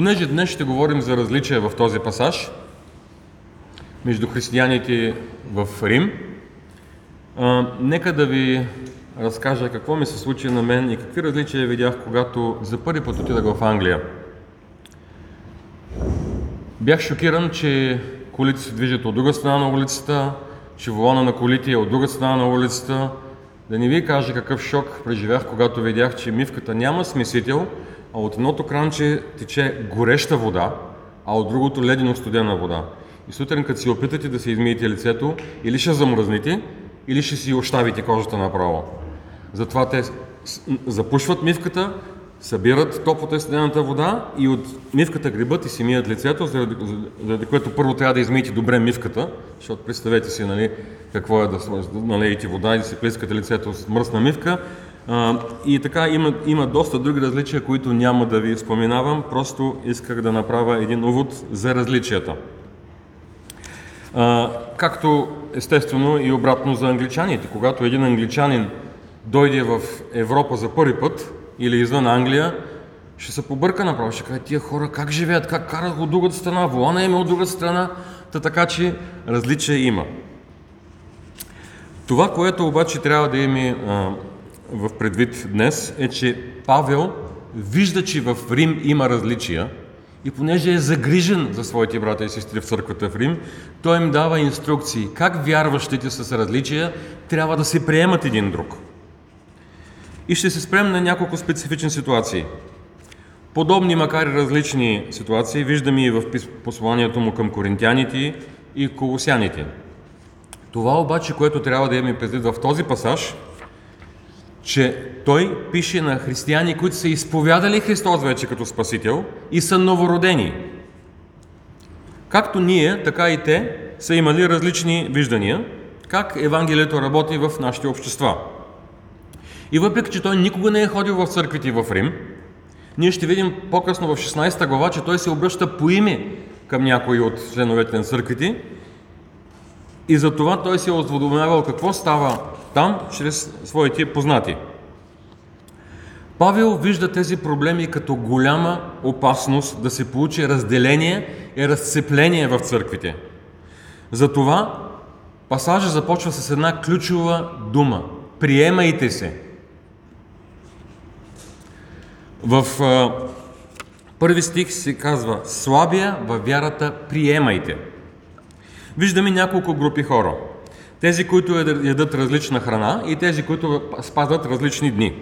Понеже днес ще говорим за различия в този пасаж между християните в Рим, а, нека да ви разкажа какво ми се случи на мен и какви различия видях, когато за първи път отидах в Англия. Бях шокиран, че колите се движат от друга страна на улицата, че волана на колите е от друга страна на улицата. Да не ви кажа какъв шок преживях, когато видях, че мивката няма смесител, а от едното кранче тече гореща вода, а от другото ледено студена вода. И сутрин, като си опитате да се измиете лицето, или ще замръзните, или ще си оставите кожата направо. Затова те запушват мивката, събират топлата студената вода и от мивката грибът и си мият лицето, заради, заради което първо трябва да измиете добре мивката, защото представете си нали, какво е да налеете вода и да си плескате лицето с мръсна мивка. И така има, има доста други различия, които няма да ви споменавам, просто исках да направя един увод за различията. А, както естествено и обратно за англичаните. Когато един англичанин дойде в Европа за първи път или извън Англия, ще се побърка направо. Ще каже, тия хора как живеят, как карат от другата страна, волана им е от другата страна, та така че различия има. Това, което обаче трябва да има в предвид днес, е, че Павел вижда, че в Рим има различия и понеже е загрижен за своите брата и сестри в църквата в Рим, той им дава инструкции как вярващите с различия трябва да се приемат един друг. И ще се спрем на няколко специфични ситуации. Подобни, макар и различни ситуации, виждаме и в посланието му към коринтяните и колосяните. Това обаче, което трябва да имаме предвид в този пасаж, че той пише на християни, които са изповядали Христос вече като Спасител и са новородени. Както ние, така и те са имали различни виждания, как Евангелието работи в нашите общества. И въпреки, че той никога не е ходил в църквите в Рим, ние ще видим по-късно в 16 глава, че той се обръща по име към някои от членовете на църквите и за това той се е осведомявал какво става там, чрез своите познати. Павел вижда тези проблеми като голяма опасност да се получи разделение и разцепление в църквите. Затова пасажа започва с една ключова дума. Приемайте се. В първи стих се казва Слабия във вярата приемайте. Виждаме няколко групи хора. Тези, които ядат различна храна и тези, които спазват различни дни.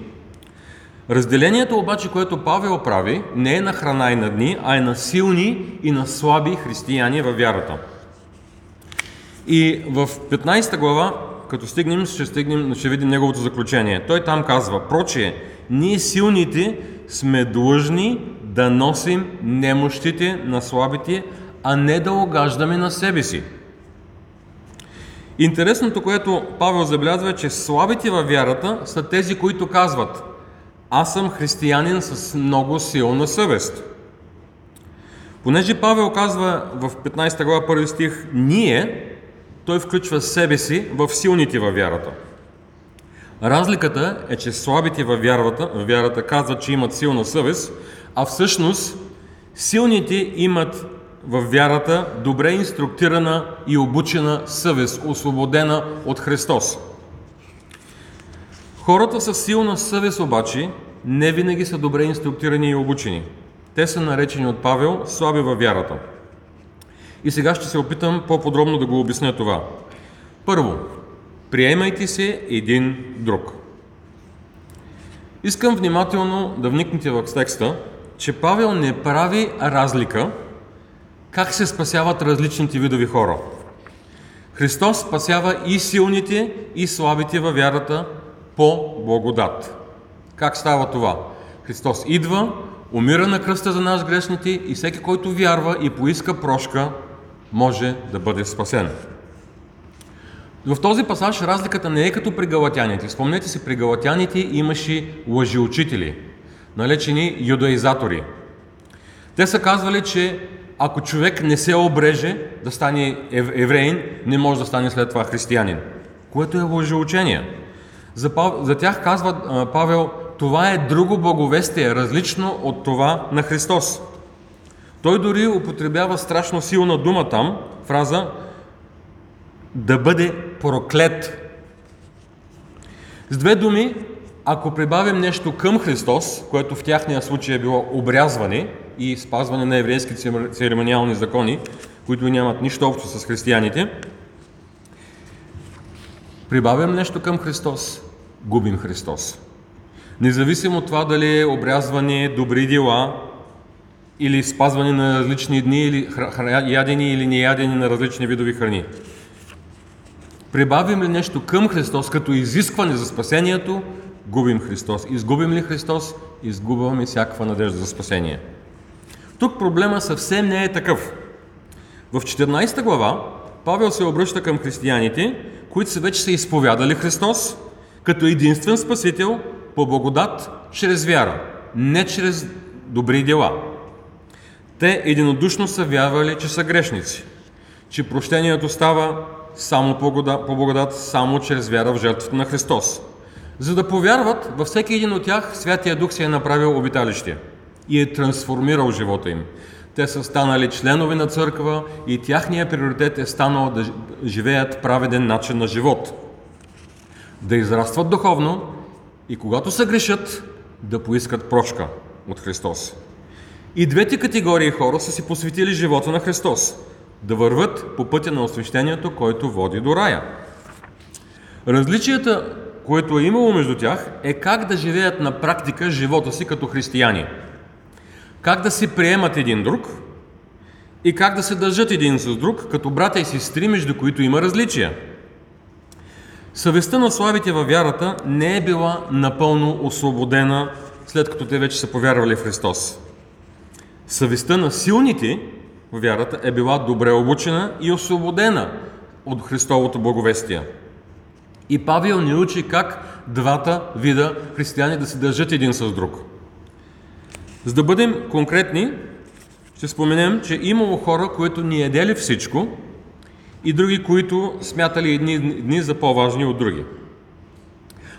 Разделението обаче, което Павел прави, не е на храна и на дни, а е на силни и на слаби християни във вярата. И в 15 глава, като стигнем, ще, стигнем, ще видим неговото заключение. Той там казва, прочие, ние силните сме длъжни да носим немощите на слабите, а не да огаждаме на себе си. Интересното, което Павел забелязва е, че слабите във вярата са тези, които казват Аз съм християнин с много силна съвест. Понеже Павел казва в 15 глава първи стих Ние, той включва себе си в силните във вярата. Разликата е, че слабите във вярата, във вярата казват, че имат силна съвест, а всъщност силните имат в вярата добре инструктирана и обучена съвест, освободена от Христос. Хората с силна съвест обаче не винаги са добре инструктирани и обучени. Те са наречени от Павел слаби във вярата. И сега ще се опитам по-подробно да го обясня това. Първо, приемайте се един друг. Искам внимателно да вникнете в текста, че Павел не прави разлика как се спасяват различните видови хора. Христос спасява и силните, и слабите във вярата по благодат. Как става това? Христос идва, умира на кръста за нас грешните и всеки, който вярва и поиска прошка, може да бъде спасен. В този пасаж разликата не е като при галатяните. Спомнете си, при галатяните имаше лъжеучители, налечени юдаизатори. Те са казвали, че ако човек не се обреже да стане евреин, не може да стане след това християнин. Което е лъжеучение. За, за тях казва Павел, това е друго благовестие, различно от това на Христос. Той дори употребява страшно силна дума там, фраза да бъде проклет. С две думи, ако прибавим нещо към Христос, което в тяхния случай е било обрязване и спазване на еврейски церемониални закони, които нямат нищо общо с християните, прибавям нещо към Христос, губим Христос. Независимо от това дали е обрязване, добри дела или спазване на различни дни, или ядени или неядени на различни видови храни. Прибавим ли нещо към Христос като изискване за спасението, губим Христос. Изгубим ли Христос, изгубваме всякаква надежда за спасение. Тук проблема съвсем не е такъв. В 14 глава Павел се обръща към християните, които са вече са изповядали Христос като единствен Спасител по благодат чрез вяра, не чрез добри дела. Те единодушно са вярвали, че са грешници, че прощението става само по благодат, само чрез вяра в жертвата на Христос. За да повярват, във всеки един от тях Святия Дух се е направил обиталище и е трансформирал живота им. Те са станали членове на църква и тяхния приоритет е станал да живеят праведен начин на живот. Да израстват духовно и когато се грешат, да поискат прошка от Христос. И двете категории хора са си посветили живота на Христос да върват по пътя на освещението, който води до рая. Различията, което е имало между тях, е как да живеят на практика живота си като християни. Как да се приемат един друг и как да се държат един с друг, като братя и сестри, между които има различия. Съвестта на славите във вярата не е била напълно освободена, след като те вече са повярвали в Христос. Съвестта на силните вярата е била добре обучена и освободена от Христовото благовестие. И Павел ни учи как двата вида християни да се държат един с друг. За да бъдем конкретни, ще споменем, че имало хора, които ни едели всичко и други, които смятали едни дни за по-важни от други.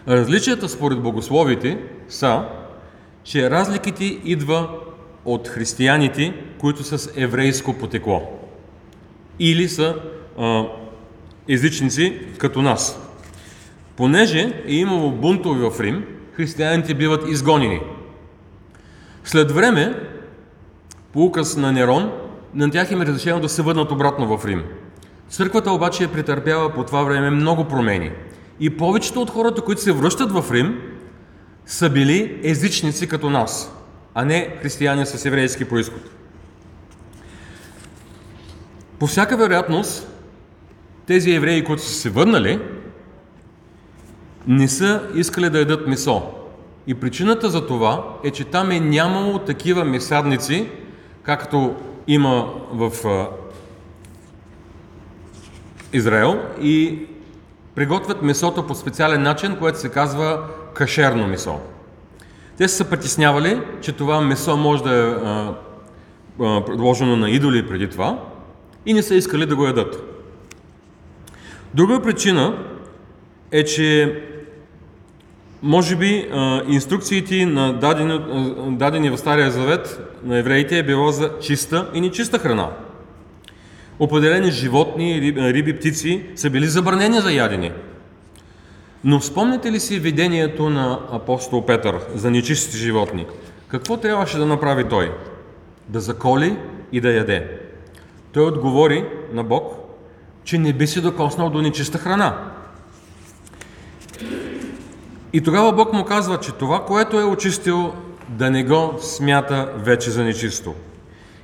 Различията според богословите са, че разликите идва от християните, които са с еврейско потекло. Или са а, езичници като нас. Понеже е имало бунтове в Рим, християните биват изгонени. След време, по указ на Нерон, на тях им е разрешено да се върнат обратно в Рим. Църквата обаче е претърпяла по това време много промени. И повечето от хората, които се връщат в Рим, са били езичници като нас а не християни с еврейски происход. По всяка вероятност, тези евреи, които са се върнали, не са искали да ядат месо. И причината за това е, че там е нямало такива месадници, както има в Израел и приготвят месото по специален начин, което се казва кашерно месо. Те са притеснявали, че това месо може да е предложено на идоли преди това и не са искали да го ядат. Друга причина е, че може би инструкциите на дадени, дадени в Стария Завет на евреите е било за чиста и нечиста храна. Определени животни, риби, птици са били забранени за ядене. Но спомняте ли си видението на апостол Петър за нечистите животни? Какво трябваше да направи той? Да заколи и да яде. Той отговори на Бог, че не би се докоснал до нечиста храна. И тогава Бог му казва, че това, което е очистил, да не го смята вече за нечисто.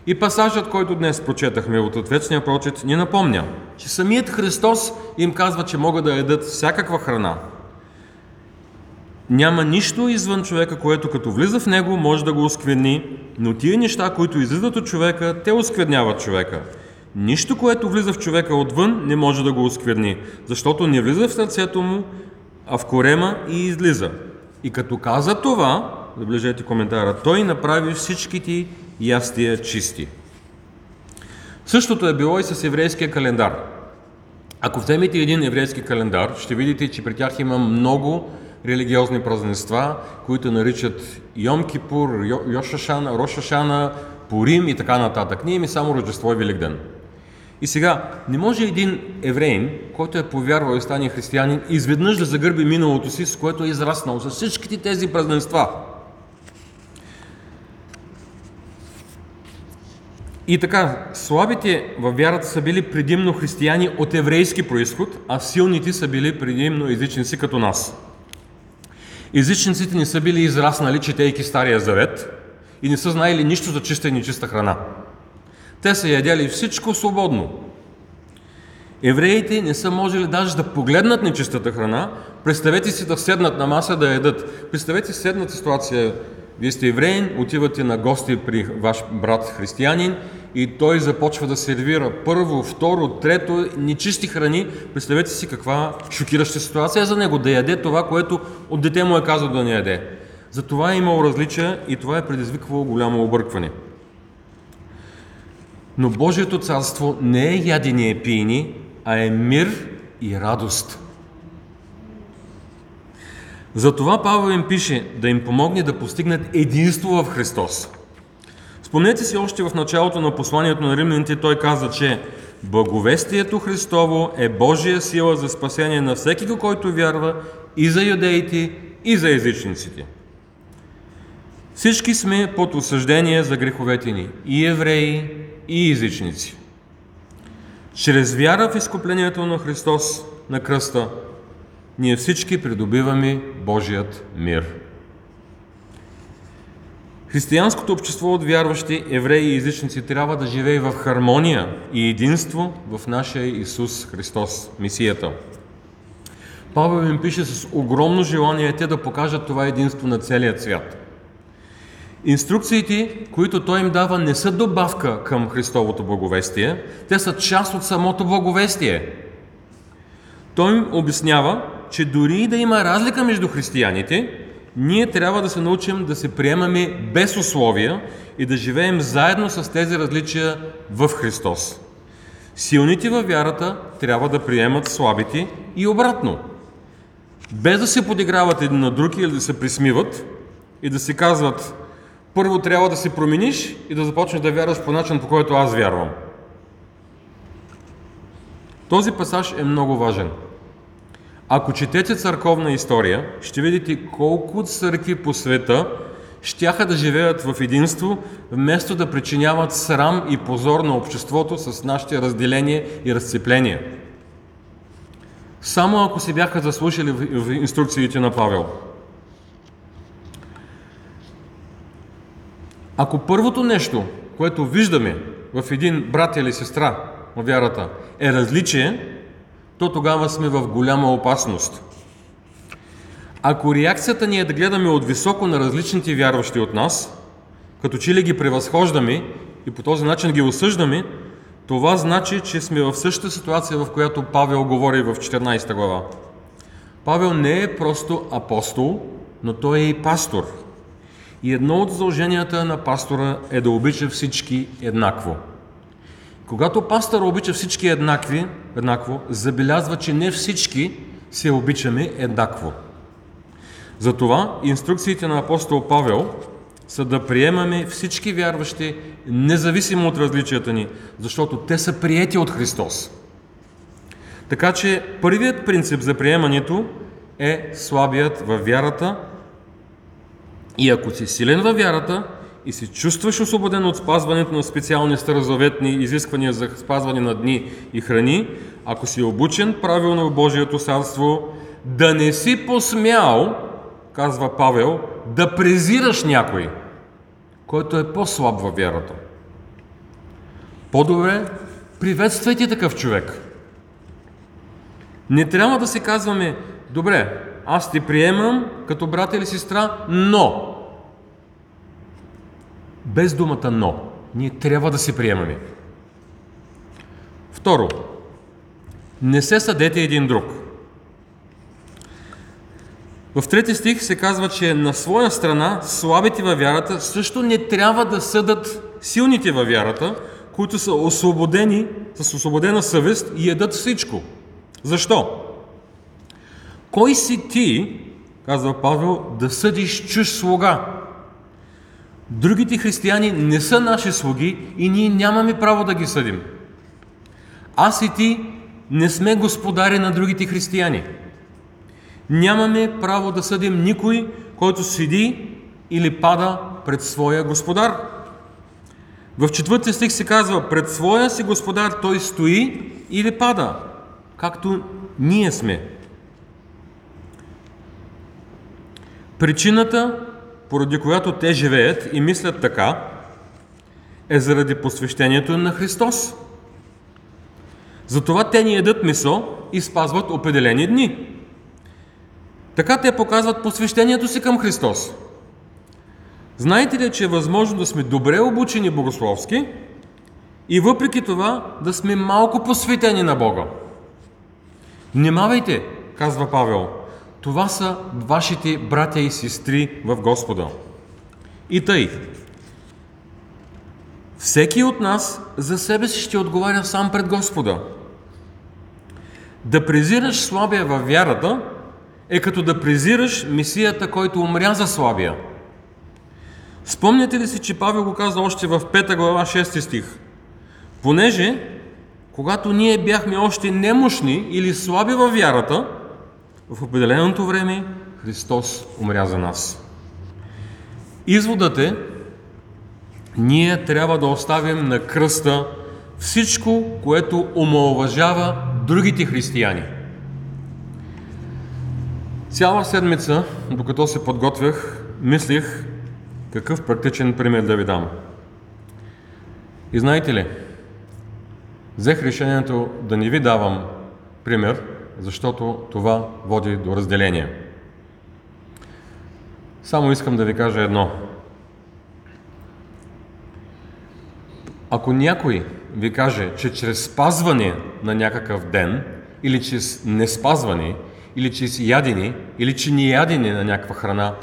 И пасажът, който днес прочетахме от отвечния прочет, ни напомня, че самият Христос им казва, че могат да ядат всякаква храна. Няма нищо извън човека, което като влиза в него може да го оскверни, но тия неща, които излизат от човека, те оскверняват човека. Нищо, което влиза в човека отвън, не може да го оскверни, защото не влиза в сърцето му, а в корема и излиза. И като каза това, забележете коментара, той направи всичките ястия чисти. Същото е било и с еврейския календар. Ако вземете един еврейски календар, ще видите, че при тях има много религиозни празненства, които наричат Йом Кипур, Йошашана, Рошашана, Пурим и така нататък. Ние ми само Рождество и Великден. И сега, не може един евреин, който е повярвал и стане християнин, изведнъж да загърби миналото си, с което е израснал, с всичките тези празненства. И така, слабите във вярата са били предимно християни от еврейски происход, а силните са били предимно езичници като нас. Езичниците не са били израснали, четейки Стария Завет и не са знаели нищо за чиста и нечиста храна. Те са ядяли всичко свободно. Евреите не са можели даже да погледнат нечистата храна. Представете си да седнат на маса да ядат. Представете си седната ситуация. Вие сте евреин, отивате на гости при ваш брат християнин и той започва да сервира първо, второ, трето, нечисти храни. Представете си каква шокираща ситуация е за него да яде това, което от дете му е казал да не яде. За това е имало различия и това е предизвиквало голямо объркване. Но Божието царство не е ядене и а е мир и радост. Затова Павел им пише да им помогне да постигнат единство в Христос. Спомнете си още в началото на посланието на римляните, той каза, че Благовестието Христово е Божия сила за спасение на всеки, който вярва и за юдеите, и за езичниците. Всички сме под осъждение за греховете ни, и евреи, и езичници. Чрез вяра в изкуплението на Христос на кръста, ние всички придобиваме Божият мир. Християнското общество от вярващи евреи и езичници трябва да живее в хармония и единство в нашия Исус Христос, Месията. Павел им пише с огромно желание те да покажат това единство на целия свят – Инструкциите, които той им дава, не са добавка към Христовото благовестие, те са част от самото благовестие. Той им обяснява, че дори и да има разлика между християните, ние трябва да се научим да се приемаме без условия и да живеем заедно с тези различия в Христос. Силните във вярата трябва да приемат слабите и обратно. Без да се подиграват един на друг или да се присмиват и да си казват първо трябва да се промениш и да започнеш да вярваш по начин, по който аз вярвам. Този пасаж е много важен. Ако четете църковна история, ще видите колко църкви по света щяха да живеят в единство, вместо да причиняват срам и позор на обществото с нашите разделения и разцепления. Само ако се бяха заслушали в инструкциите на Павел – Ако първото нещо, което виждаме в един брат или сестра на вярата е различие, то тогава сме в голяма опасност. Ако реакцията ни е да гледаме от високо на различните вярващи от нас, като че ли ги превъзхождаме и по този начин ги осъждаме, това значи, че сме в същата ситуация, в която Павел говори в 14 глава. Павел не е просто апостол, но той е и пастор – и едно от задълженията на пастора е да обича всички еднакво. Когато пастор обича всички еднакви, еднакво, забелязва, че не всички се обичаме еднакво. Затова инструкциите на апостол Павел са да приемаме всички вярващи, независимо от различията ни, защото те са приети от Христос. Така че първият принцип за приемането е слабият във вярата и ако си силен във вярата и се чувстваш освободен от спазването на специални старозаветни изисквания за спазване на дни и храни, ако си обучен правилно в Божието царство, да не си посмял, казва Павел, да презираш някой, който е по-слаб във вярата. По-добре приветствайте такъв човек. Не трябва да си казваме, добре, аз те приемам като брат или сестра, но. Без думата но. Ние трябва да се приемаме. Второ. Не се съдете един друг. В трети стих се казва, че на своя страна слабите във вярата също не трябва да съдат силните във вярата, които са освободени, с освободена съвест и едат всичко. Защо? Кой си ти, казва Павел, да съдиш чуж слуга? Другите християни не са наши слуги и ние нямаме право да ги съдим. Аз и ти не сме господари на другите християни. Нямаме право да съдим никой, който седи или пада пред своя господар. В четвърти стих се казва, пред своя си господар той стои или пада, както ние сме. Причината, поради която те живеят и мислят така, е заради посвещението на Христос. Затова те ни едат месо и спазват определени дни. Така те показват посвещението си към Христос. Знаете ли, че е възможно да сме добре обучени богословски и въпреки това да сме малко посветени на Бога? Внимавайте, казва Павел, това са вашите братя и сестри в Господа. И тъй, всеки от нас за себе си ще отговаря сам пред Господа. Да презираш слабия във вярата е като да презираш Месията, който умря за слабия. Спомняте ли си, че Павел го каза още в 5 глава 6 стих? Понеже, когато ние бяхме още немощни или слаби във вярата, в определеното време Христос умря за нас. Изводът е, ние трябва да оставим на кръста всичко, което омалважава другите християни. Цяла седмица, докато се подготвях, мислих какъв практичен пример да ви дам. И знаете ли, взех решението да не ви давам пример, защото това води до разделение. Само искам да ви кажа едно. Ако някой ви каже, че чрез спазване на някакъв ден, или чрез неспазване, или чрез ядене, или че не ядене на някаква храна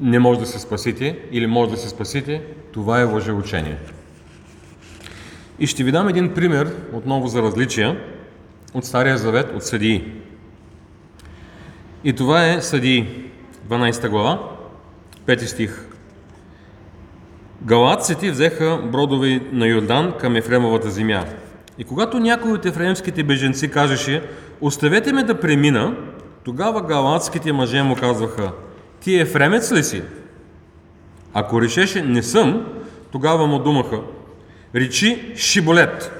не може да се спасите, или може да се спасите, това е лъжеучение. И ще ви дам един пример, отново за различия, от Стария Завет, от Съдии. И това е Съдии, 12 глава, 5 стих. Галатците взеха бродове на Йордан към Ефремовата земя. И когато някой от ефремските беженци кажеше, оставете ме да премина, тогава галатските мъже му казваха, ти ефремец ли си? Ако решеше не съм, тогава му думаха, речи Шиболет.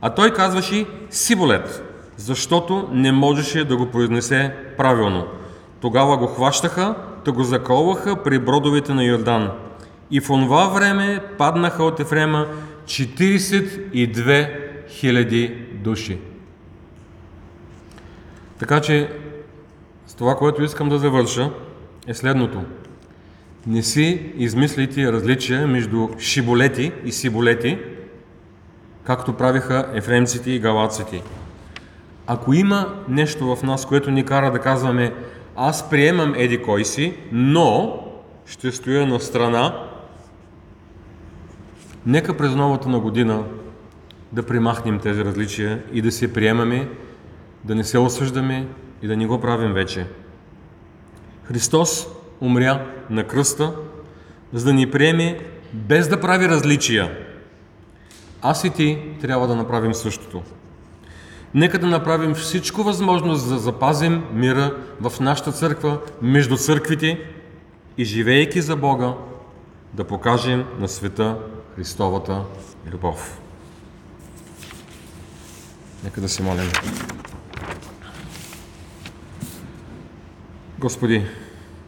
А той казваше Сиболет, защото не можеше да го произнесе правилно. Тогава го хващаха, да го заколваха при бродовете на Йордан. И в онова време паднаха от Ефрема 42 000 души. Така че с това, което искам да завърша, е следното. Не си измислите различия между шиболети и сиболети, както правиха ефремците и галаците. Ако има нещо в нас, което ни кара да казваме аз приемам еди кой си, но ще стоя на страна, нека през новата на година да примахнем тези различия и да се приемаме, да не се осъждаме и да не го правим вече. Христос умря на кръста, за да ни приеме без да прави различия. Аз и ти трябва да направим същото. Нека да направим всичко възможно за да запазим мира в нашата църква, между църквите и живеейки за Бога, да покажем на света Христовата любов. Нека да се молим. Господи,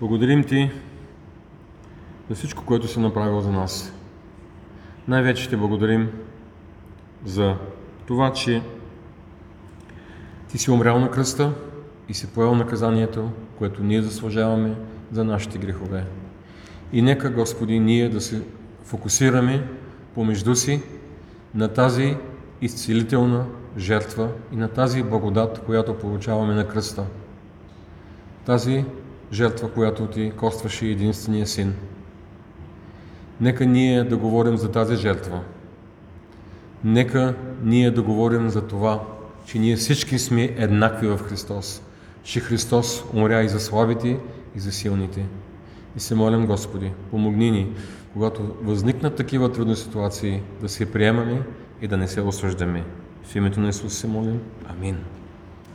благодарим Ти за всичко, което си направил за нас. Най-вече Ти благодарим за това, че Ти си умрял на кръста и си поел наказанието, което ние заслужаваме за нашите грехове. И нека, Господи, ние да се фокусираме помежду си на тази изцелителна жертва и на тази благодат, която получаваме на кръста. Тази жертва, която ти костваше единствения син. Нека ние да говорим за тази жертва. Нека ние да говорим за това, че ние всички сме еднакви в Христос, че Христос умря и за слабите, и за силните. И се молим, Господи, помогни ни, когато възникнат такива трудни ситуации, да се приемаме и да не се осъждаме. В името на Исус се молим. Амин.